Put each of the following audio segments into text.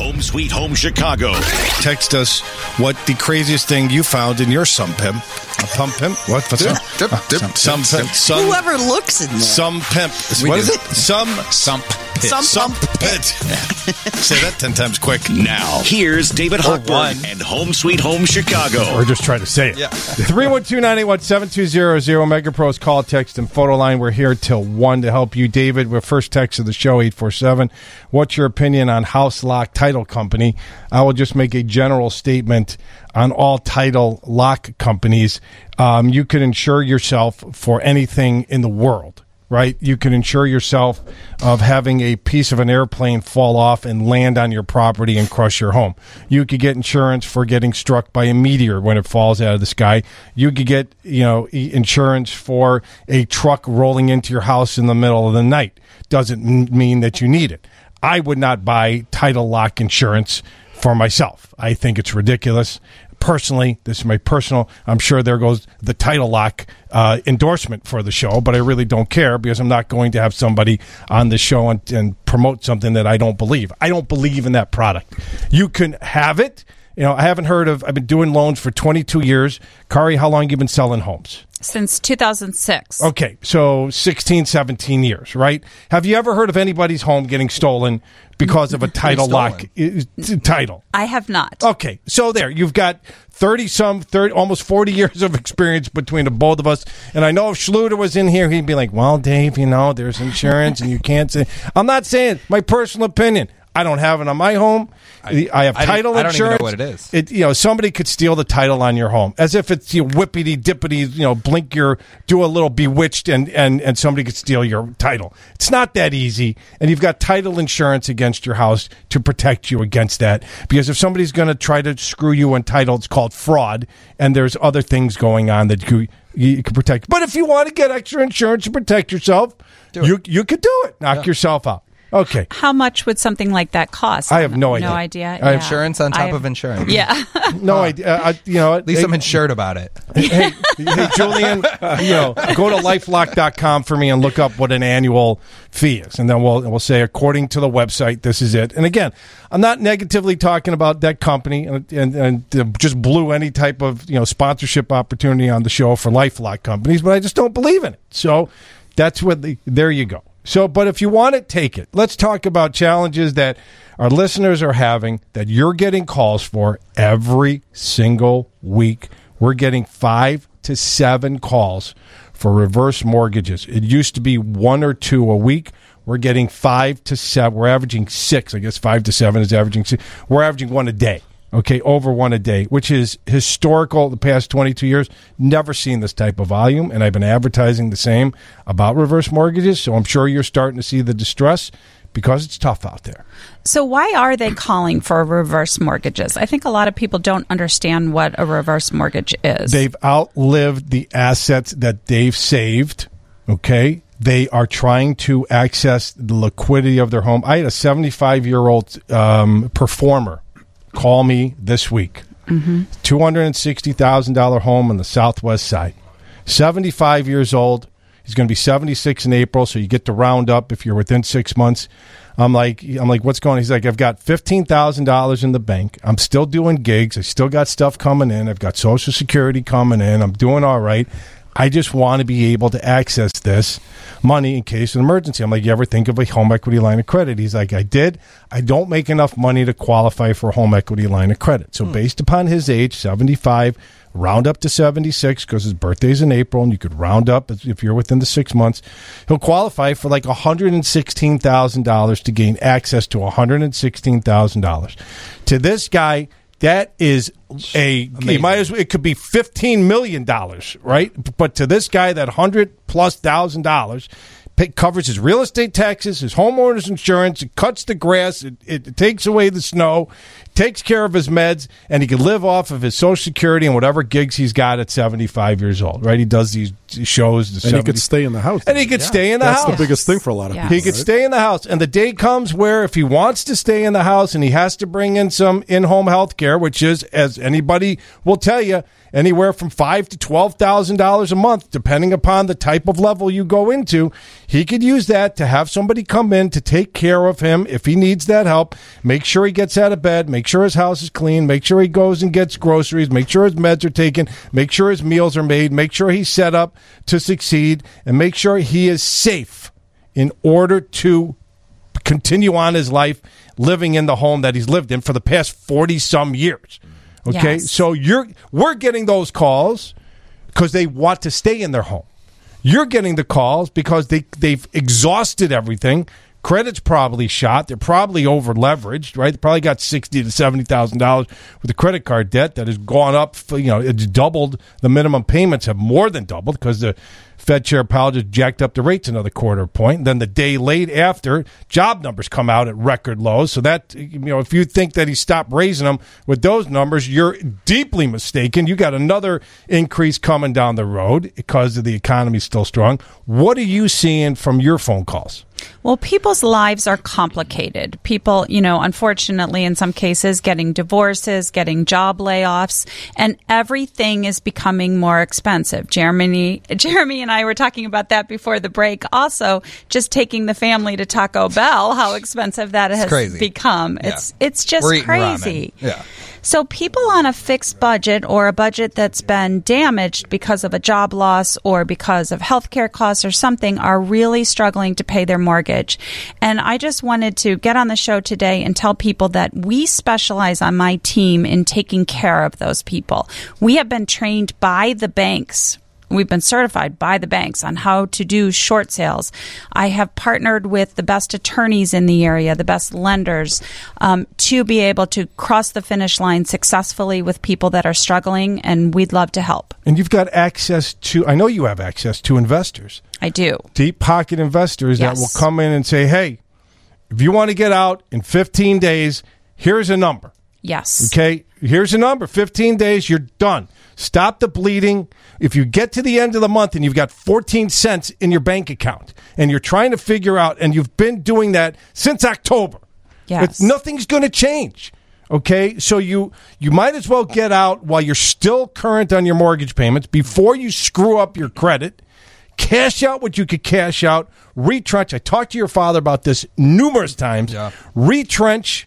Home Sweet Home Chicago. Text us what the craziest thing you found in your sump pimp. A pump pimp? What? What's that? dip, Uh, dip, some, some, pimp. Some, Whoever looks in there. some pimp. We what do. is it? Some Sump pit. Some some pit. Say that ten times quick. Now, here's David one. And Home Sweet Home Chicago. Or just try to say it. Yeah. 312-981-7200 Mega Pros call, text, and photo line. We're here till 1 to help you. David, we're first text of the show, 847. What's your opinion on House Lock Title Company? I will just make a general statement on all title lock companies. Um, you can insure yourself for anything in the world right? You can insure yourself of having a piece of an airplane fall off and land on your property and crush your home. You could get insurance for getting struck by a meteor when it falls out of the sky. You could get, you know, insurance for a truck rolling into your house in the middle of the night. Doesn't mean that you need it. I would not buy title lock insurance for myself. I think it's ridiculous. Personally, this is my personal. I'm sure there goes the title lock uh, endorsement for the show, but I really don't care because I'm not going to have somebody on the show and, and promote something that I don't believe. I don't believe in that product. You can have it. You know, I haven't heard of. I've been doing loans for 22 years. Kari, how long you been selling homes? since 2006. Okay, so 16, 17 years, right? Have you ever heard of anybody's home getting stolen because of a title lock i- i- title? I have not. Okay, so there you've got thirty some, thirty almost forty years of experience between the both of us. And I know if Schluter was in here, he'd be like, "Well, Dave, you know, there's insurance, and you can't say." I'm not saying my personal opinion. I don't have it on my home. I, have I title I don't even know insurance. what it is. It you know somebody could steal the title on your home as if it's you know, whippity dippity you know blink your do a little bewitched and and and somebody could steal your title. It's not that easy, and you've got title insurance against your house to protect you against that. Because if somebody's going to try to screw you on title, it's called fraud, and there's other things going on that you you can protect. But if you want to get extra insurance to protect yourself, you you could do it. Knock yourself out. Okay. How much would something like that cost? I have no idea. No idea. I have Yeah. Insurance on top I have- of insurance. Yeah. No idea. I, you know, At least I'm insured about it. hey, hey, Julian, you know, go to lifelock.com for me and look up what an annual fee is. And then we'll, we'll say, according to the website, this is it. And again, I'm not negatively talking about that company and, and, and uh, just blew any type of, you know, sponsorship opportunity on the show for Lifelock companies, but I just don't believe in it. So that's what the, there you go. So, but if you want it, take it. Let's talk about challenges that our listeners are having that you're getting calls for every single week. We're getting five to seven calls for reverse mortgages. It used to be one or two a week. We're getting five to seven. We're averaging six. I guess five to seven is averaging six. We're averaging one a day. Okay, over one a day, which is historical the past 22 years. Never seen this type of volume, and I've been advertising the same about reverse mortgages. So I'm sure you're starting to see the distress because it's tough out there. So why are they calling for reverse mortgages? I think a lot of people don't understand what a reverse mortgage is. They've outlived the assets that they've saved. Okay. They are trying to access the liquidity of their home. I had a 75 year old um, performer call me this week. $260,000 home on the southwest side. 75 years old. He's going to be 76 in April, so you get to round up if you're within six months. I'm like, I'm like, what's going on? He's like, I've got $15,000 in the bank. I'm still doing gigs. I still got stuff coming in. I've got Social Security coming in. I'm doing all right. I just want to be able to access this money in case of an emergency. I'm like, you ever think of a home equity line of credit? He's like, I did. I don't make enough money to qualify for a home equity line of credit. So, hmm. based upon his age, 75, round up to 76 because his birthday's in April, and you could round up if you're within the six months. He'll qualify for like $116,000 to gain access to $116,000. To this guy, that is a he might as well, it could be fifteen million dollars, right? But to this guy, that hundred plus thousand dollars pay, covers his real estate taxes, his homeowner's insurance, it cuts the grass, it, it takes away the snow, takes care of his meds, and he can live off of his Social Security and whatever gigs he's got at 75 years old, right? He does these shows. The And he could stay in the house. and he could stay in the That's house. the biggest thing for a lot of Yeah. people. He could right? stay in the house. And the day comes where if he wants to stay in the house and he has to bring in some in home health care, which is, as anybody will tell you, anywhere from five to twelve thousand dollars a month, depending upon the type of level you go into, he could use that to have somebody come in to take care of him if he needs that help. Make sure he gets out of bed, make sure his house is clean, make sure he goes and gets groceries, make sure his meds are taken, make sure his meals are made, make sure he's set up to succeed, and make sure he is safe in order to continue on his life living in the home that he's lived in for the past 40 some years. Okay? Yes. So you're we're getting those calls cuz they want to stay in their home. You're getting the calls because they they've exhausted everything. Credit's probably shot. They're probably over leveraged, right? They probably got sixty to seventy thousand dollars with a credit card debt that has gone up. For, you know, it's doubled. The minimum payments have more than doubled because the Fed Chair Powell just jacked up the rates another quarter point. Then the day late after, job numbers come out at record lows. So that you know, if you think that he stopped raising them with those numbers, you're deeply mistaken. You got another increase coming down the road because of the economy still strong. What are you seeing from your phone calls? Well, people's lives are complicated. People, you know, unfortunately, in some cases, getting divorces, getting job layoffs, and everything is becoming more expensive. Jeremy, Jeremy and I were talking about that before the break. Also, just taking the family to Taco Bell, how expensive that has crazy. become. Yeah. It's it's just crazy. ramen. Yeah. So people on a fixed budget or a budget that's been damaged because of a job loss or because of healthcare costs or something are really struggling to pay their mortgage. And I just wanted to get on the show today and tell people that we specialize on my team in taking care of those people. We have been trained by the banks We've been certified by the banks on how to do short sales. I have partnered with the best attorneys in the area, the best lenders, um, to be able to cross the finish line successfully with people that are struggling, and we'd love to help. And you've got access to, I know you have access to investors, I do. deep pocket investors that will come in and say, hey, if you want to get out in 15 days, here's a number. Yes. Okay, here's a number 15 days, you're done. Stop the bleeding. If you get to the end of the month and you've got 14 cents in your bank account and you're trying to figure out, and you've been doing that since October, Yes. it's- nothing's going to change. Okay, so you you might as well get out while you're still current on your mortgage payments before you screw up your credit. Cash out what you could cash out. Retrench. I talked to your father about this numerous times. Yeah. Retrench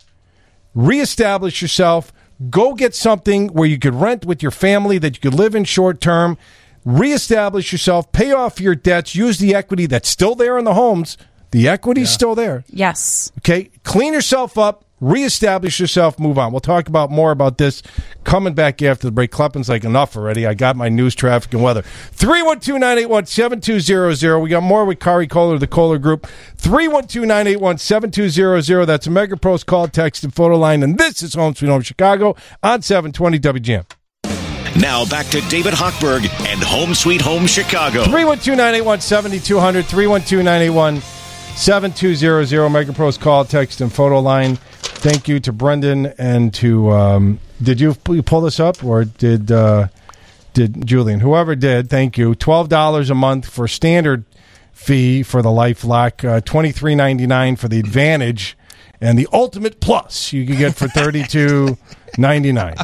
reestablish yourself, go get something where you could rent with your family that you could live in short term, reestablish yourself, pay off your debts, use the equity that's still there in the homes. The equity's still there. Yes. Okay, clean yourself up, reestablish yourself, move on. We'll talk about more about this coming back after the break. Kleppin's like enough already. I got my news, traffic, and weather. 312-981-7200. We got more with Kari Kohler, the Kohler Group. 312-981-7200. That's a Mega Pros call, text, and photo line. And this is Home Sweet Home Chicago on 720 WGN. Now back to David Hochberg and Home Sweet Home Chicago. 312-981-7200. 312-981-7200. Mega Pros call, text, and photo line. Thank you to Brendan and to um, did you pull this up or did uh, did Julian whoever did thank you twelve dollars a month for standard fee for the LifeLock uh, twenty three ninety nine for the Advantage and the Ultimate Plus you can get for thirty two ninety nine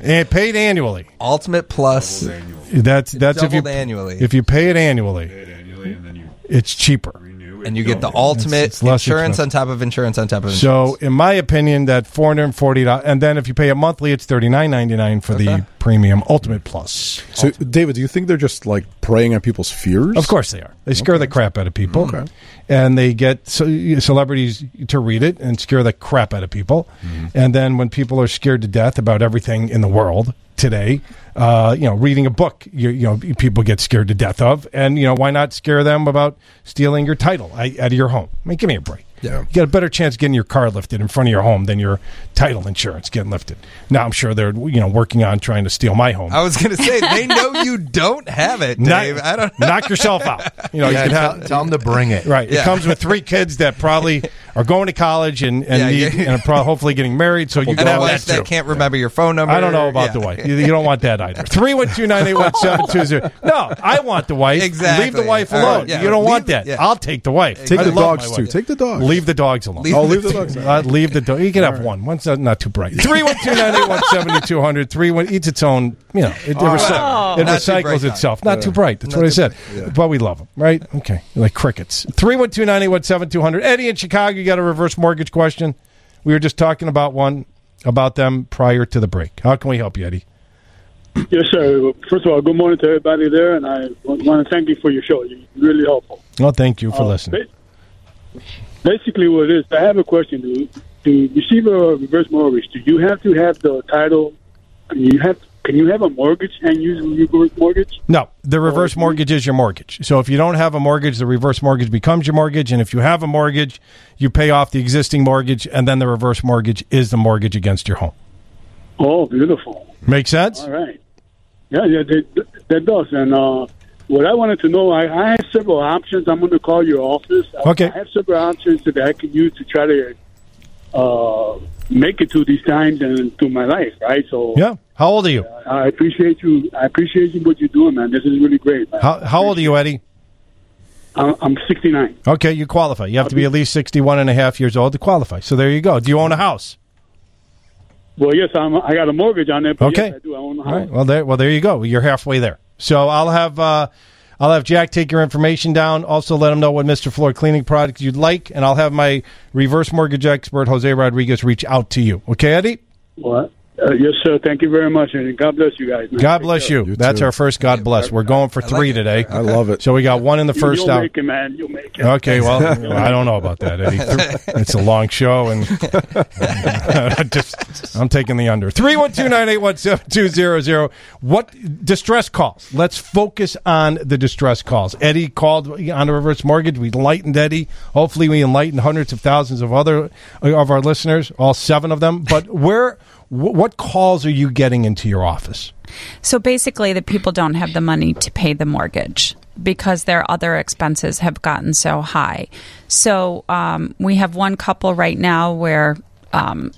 and paid annually. Ultimate Plus. That's that's if you annually. if you pay it annually, annually, and then you it's cheaper. Renew it. and you get the don't. ultimate it's less insurance expensive. on top of insurance on top of insurance. So, in my opinion, that four hundred and forty dollars, and then if you pay it monthly, it's thirty nine ninety nine for the premium Ultimate Plus. So, David, do you think they're just like preying on people's fears? Of course, they are. They scare the crap out of people, Okay. and they get celebrities to read it and scare the crap out of people. Mm-hmm. And then when people are scared to death about everything in the world, today. Uh, you know, reading a book, you, you know, people get scared to death of, and you know, why not scare them about stealing your title out out of your home? I mean, give me a break. Yeah. You got a better chance of getting your car lifted in front of your home than your title insurance getting lifted. Now, I'm sure they're you know working on trying to steal my home. I was going to say they know you don't have it, Knock- Dave. I don't. knock yourself out. You know, Yeah, you can tell, have tell them to bring it. Right. It comes with three kids that probably are going to college and and, Yeah, need, yeah. and are pro- hopefully getting married. So you can have that too. can't remember your phone number. I don't know about Yeah. the wife. You, you don't want that either. Three one two nine eight one seven two zero. No, I want the wife. Exactly. Leave the wife alone. right, yeah. You don't want that. yeah. I'll take the wife. Take I the dogs too. Take the dogs. Leave the dogs alone. Leave Oh, leave the dogs. Uh, leave the dog. You can have one. One's not, not too bright. Three one two nine eight one seventy two hundred. Three one eats its own. You know, it, it, recy- it Not too recycles itself. Not too bright. That's what I said. But we love them, right? Okay, like crickets. Three one two nine eight one seven two hundred. Eddie in Chicago, you got a reverse mortgage question. We were just talking about one about them prior to the break. How can we help you, Eddie? Yes, sir. First of all, good morning to everybody there, and I want to thank you for your show. You're really helpful. Well, thank you for Uh, listening. Basically, what it is, I have a question. To, to receive a reverse mortgage, do you have to have the title? You have Can you have a mortgage and use a reverse mortgage? No, the reverse mortgage is your mortgage. So if you don't have a mortgage, the reverse mortgage becomes your mortgage. And if you have a mortgage, you pay off the existing mortgage, and then the reverse mortgage is the mortgage against your home. Oh, beautiful. Make sense? All right. Yeah, yeah, that, that does. And uh, what I wanted to know, I, I have several options. I'm going to call your office. I- Okay. I have several options that I can use to try to uh, make it through these times and through my life, right? So Yeah. How old are you? I appreciate you. I appreciate you what you're doing, man. This is really great. Man. How, how old are you, Eddie? I'm, I'm 69. Okay, you qualify. You have to be at least 61 and a half years old to qualify. So there you go. Do you own a house? Well, yes, I'm. I got a mortgage on it. But Okay. yes, I do. I own a house. right. Well, there. Well, there you go. You're halfway there. So I'll have uh, I'll have Jack take your information down. Also, let him know what Mr. Floor cleaning products you'd like, and I'll have my reverse mortgage expert Jose Rodriguez reach out to you. Okay, Eddie. What? Uh, yes, sir. Thank you very much, and God bless you guys. Man. God bless care. you. That's too. our first God bless. We're going for three today. I love it. So we got one in the You- first You'll hour. make it, man. You'll make it. Okay, well, I don't know about that, Eddie. It's a long show, and just I'm taking the under. Three one two nine eight one seven two zero zero. What distress calls? Let's focus on the distress calls. Eddie called on the reverse mortgage. We enlightened Eddie. Hopefully, we enlightened hundreds of thousands of other of our listeners, all seven of them. But where? Wh- What calls are you getting into your office? So basically, the people don't have the money to pay the mortgage because their other expenses have gotten so high. So um, we have one couple right now where um,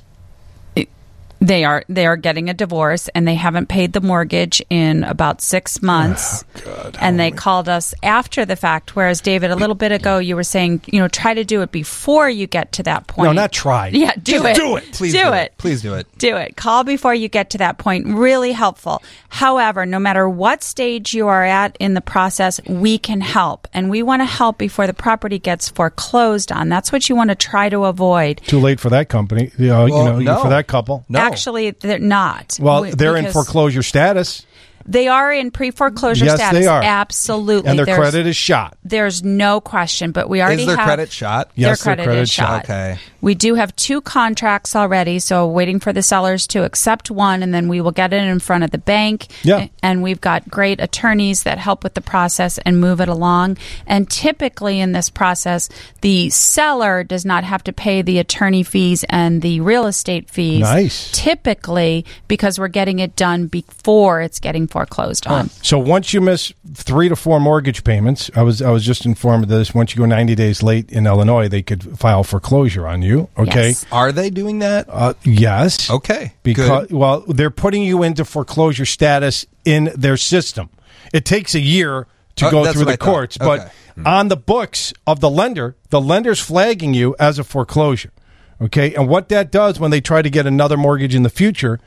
they are they are getting a divorce and they haven't paid the mortgage in about six months. Ah, God, and they called us after the fact. Whereas David, a little bit ago, you were saying you know try to do it before you get to that point. No, not try. Yeah, do Just it. do it. Please do, do it. it. Please do it. Do it. Call before you get to that point. Really helpful. However, no matter what stage you are at in the process, we can help. And we want to help before the property gets foreclosed on. That's what you want to try to avoid. Too late for that company. You know, you know no. for that couple. No. Actually, they're not. Well, We- they're in foreclosure status, They are in pre foreclosure Yes, status. they are. Absolutely. and their There's- credit is shot. There's no question, but we already Is their have credit shot? Yes, their their credit, credit is shot. Okay. We do have two contracts already, so waiting for the sellers to accept one, and then we will get it in front of the bank. Yeah. And we've got great attorneys that help with the process and move it along. And typically in this process, the seller does not have to pay the attorney fees and the real estate fees. Nice. Typically, because we're getting it done before it's getting foreclosed on. So once you miss three to four mortgage payments, I was I was just informed of this. Once you go ninety days late in Illinois, they could file foreclosure on you. Okay. Yes. Are they doing that? Uh, yes. Okay. Because Good. well, they're putting you into foreclosure status in their system. It takes a year to Oh, go through the I thought. courts, but Okay. on the books of the lender, the lender's flagging you as a foreclosure. Okay, and what that does when they try to get another mortgage in the future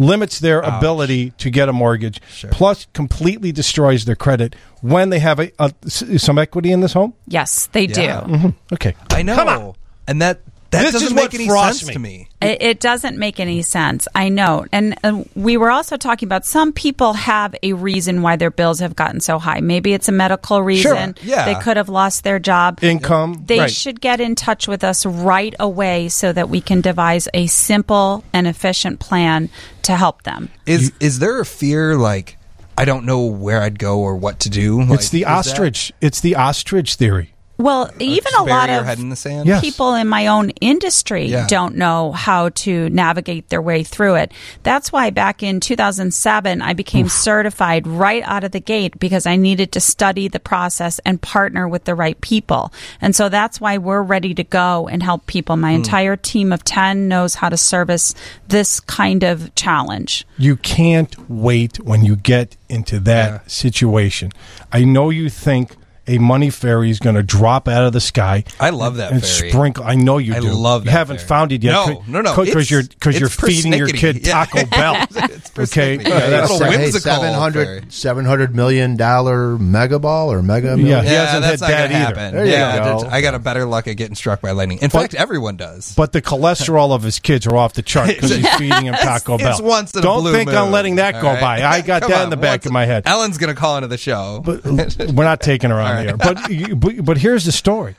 limits their ability to get a mortgage. Plus, completely destroys their credit when they have a, a s- some equity in this home. Yes, they Yeah. do. Okay, I know. Come on. And that That This doesn't is make what any sense me. to me. It, it doesn't make any sense. I know. And uh, we were also talking about some people have a reason why their bills have gotten so high. Maybe it's a medical reason. yeah. They could have lost their job. Income. They right. should get in touch with us right away so that we can devise a simple and efficient plan to help them. Is is there a fear like I don't know where I'd go or what to do? Like, It's the is that- ostrich. It's the ostrich theory. Well, even a lot of in the sand? Yes. people in my own industry Yeah. don't know how to navigate their way through it. That's why back in 2007, I became certified right out of the gate because I needed to study the process and partner with the right people. And so that's why we're ready to go and help people. My hmm. entire team of 10 knows how to service this kind of challenge. You can't wait when you get into that situation. I know you think a money fairy is going to drop out of the sky. I love that and fairy. sprinkle. I know you I do. love You haven't fairy. found it yet. No, no, no. Because you're because you're feeding your kid persnickety. Yeah. Taco Bell. It's okay. Yeah, Yeah, that's little not- Hey, whimsical fairy. 700, 700 million dollar mega ball or mega million. Yeah. He Yeah, hasn't that's hit not that either. happen. There you yeah, go. I got a better luck at getting struck by lightning. In fact, everyone does. But the cholesterol of his kids are off the chart because he's feeding him Taco Bell. it's Bell. once in a Don't blue think I'm letting that go by. I got that in the back of my head. Ellen's going to call into the show. But we're not taking her on But, but but here's the story.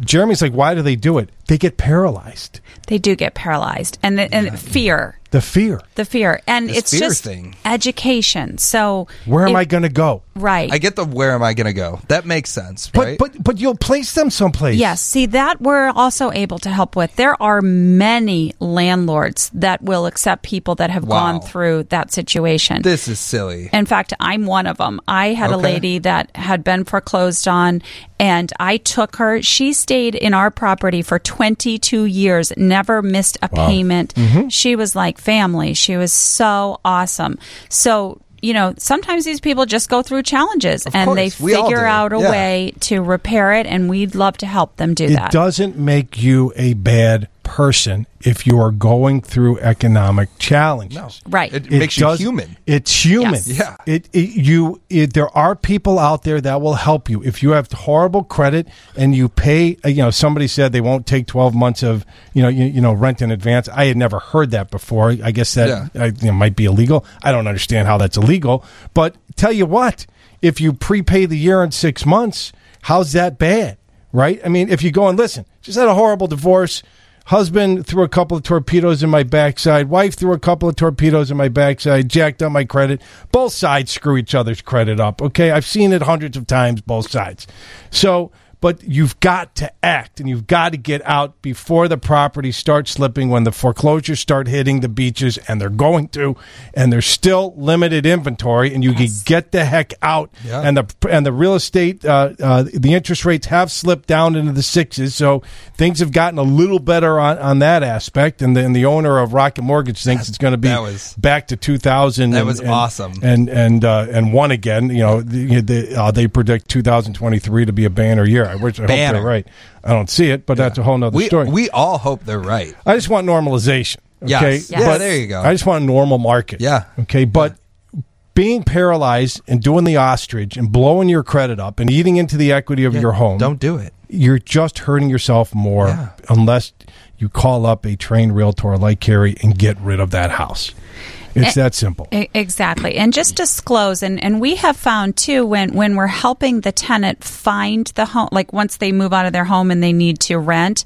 Jeremy's like, why do they do it? They get paralyzed. They do get paralyzed and the, and fear, The fear. the fear. And This it's fear just thing. education. So Where am if- I going to go? Right. I get the where am I going to go? That makes sense, But right? but but you'll place them someplace. Yes, see that we're also able to help with. There are many landlords that will accept people that have Wow. gone through that situation. this is silly. in fact, I'm one of them. I had a lady that had been foreclosed on, and I took her. She stayed in our property for 22 years, never missed a payment. Mm-hmm. She was like family. She was so awesome. So, you know, sometimes these people just go through challenges and they course. All figure out a Yeah. way to repair it, and we'd love to help them do It that. doesn't make you a bad person if you are going through economic challenges. Right. It, makes you human. It's human. Yes. Yeah. It, it you it, there are people out there that will help you if you have horrible credit and you pay. uh, You know, somebody said they won't take twelve months of you know you, you know rent in advance. I had never heard that before. I guess that Yeah. uh, you know, might be illegal. I don't understand how that's illegal. But tell you what, if you prepay the year in six months, how's that bad? Right? I mean, if you go and listen, just had a horrible divorce. Husband threw a couple of torpedoes in my backside. Wife threw a couple of torpedoes in my backside, jacked up my credit. Both sides screw each other's credit up. Okay. I've seen it hundreds of times, both sides. So, but you've got to act and you've got to get out before the property starts slipping when the foreclosures start hitting the beaches and they're going to and there's still limited inventory and you can get the heck out Yeah. and the and the real estate uh, uh, the interest rates have slipped down into the sixes so things have gotten a little better on, on that aspect and then the owner of Rocket Mortgage thinks it's going to be was- back to 2000 That and- was and- awesome. and and uh, and one again you know the, the, uh, they predict 2023 to be a banner year I wish I hope they're right I don't see it but that's a whole nother we, story we all hope they're right. I just want normalization. Okay, Yes. Yeah, But there you go. I just want a normal market. Yeah. Okay, but being paralyzed and doing the ostrich and blowing your credit up and eating into the equity of your home, Don't do it. you're just hurting yourself more Yeah. unless you call up a trained realtor like Kari and get rid of that house. It's Eh, that simple. Exactly. And just disclose and, and we have found too when when we're helping the tenant find the home like once they move out of their home and they need to rent,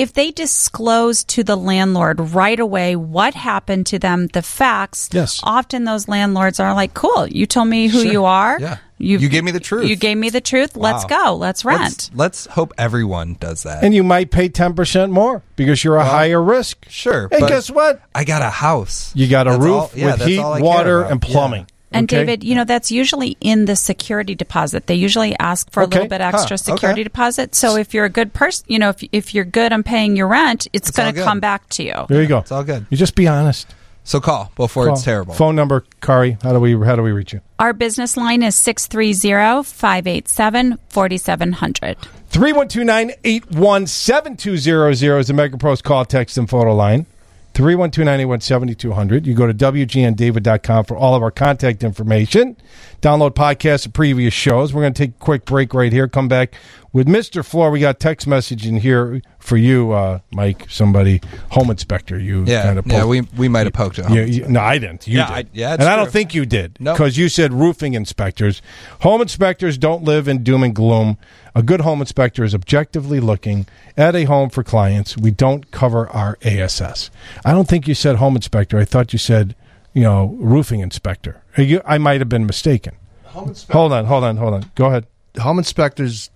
if they disclose to the landlord right away what happened to them, the facts, Yes. often those landlords are like, Cool, you told me who you are. Yeah. You've- You gave me the truth. You gave me the truth. Let's go. Let's rent. Let's, let's hope everyone does that. and you might pay 10% more because you're a higher risk. sure. And guess what? I got a house. You got a That's roof all- yeah, with heat, all I care water, and plumbing. And Okay? David, you know that's usually in the security deposit. They usually ask for a Okay. little bit extra Huh, security okay. deposit. So if you're a good person, you know, if if you're good on paying your rent, it's, It's going to come back to you. There you go. It's all good. You just be honest. So call before Call. it's terrible. Phone number, Kari. How do we how do we reach you? Our business line is 630-587-4700. 312-981-7200 is the MegaPros call, text, and photo line. 312-981-7200. You go to WGNDavid.com for all of our contact information. download podcasts of previous shows. We're going to take a quick break right here. Come back with Mr. Floor. We got text message in here for you, uh, Mike. Somebody, home inspector. You Yeah, kind of yeah, poked- we we might have poked it. you- you- no, I didn't. You Yeah, did. I- yeah, it's and I don't true. think you did Nope. because you said roofing inspectors. Home inspectors don't live in doom and gloom. A good home inspector is objectively looking at a home for clients. We don't cover our ASS. I don't think you said home inspector. I thought you said, you know, roofing inspector. You, I might have been mistaken. Hold on, hold on, hold on. Go ahead. home inspectors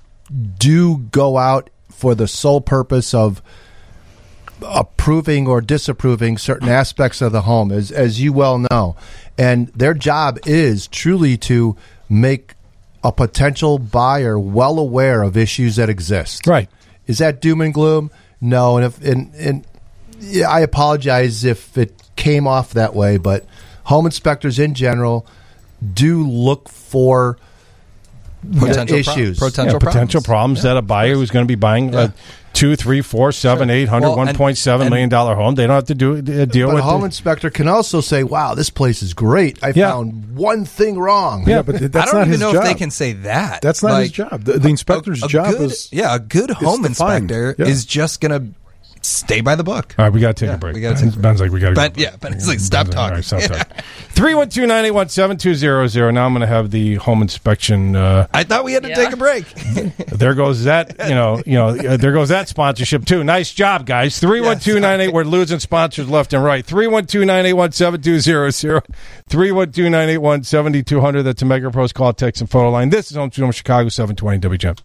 do go out for the sole purpose of approving or disapproving certain aspects of the home, as as you well know, and their job is truly to make a potential buyer well aware of issues that exist. Right. Is that doom and gloom? No, and if and and yeah, I apologize if it came off that way, but home inspectors in general do look for Potential pro- issues. potential Yeah, potential problems. problems that a buyer who's going to be buying a two, three, four, seven, eight hundred, Well, one and- point seven and- million dollar home. They don't have to do uh, deal But with a home the- inspector can also say, "Wow, this place is great. I Yeah. found one thing wrong." Yeah, but th- that's I don't not even his know job. if they can say that. That's not his job. The, the inspector's a- a job good- is yeah, a good home inspector Yeah. is just gonna stay by the book. All right, we got to take Yeah, a break. we gotta Ben's, take a break. Ben's like, we got to Ben- yeah, Ben's like, stop talking. stop talking. 312 981 7200. Now I'm going to have the home inspection. Uh, I thought we had to take a break. there goes that, you know, you know, uh, there goes that sponsorship too. Nice job, guys. 312 98. We're losing sponsors left and right. 312 981 7200. 312 981 7200. That's a Mega Pros call, text, and photo line. This is Home Chicago 720 WGN.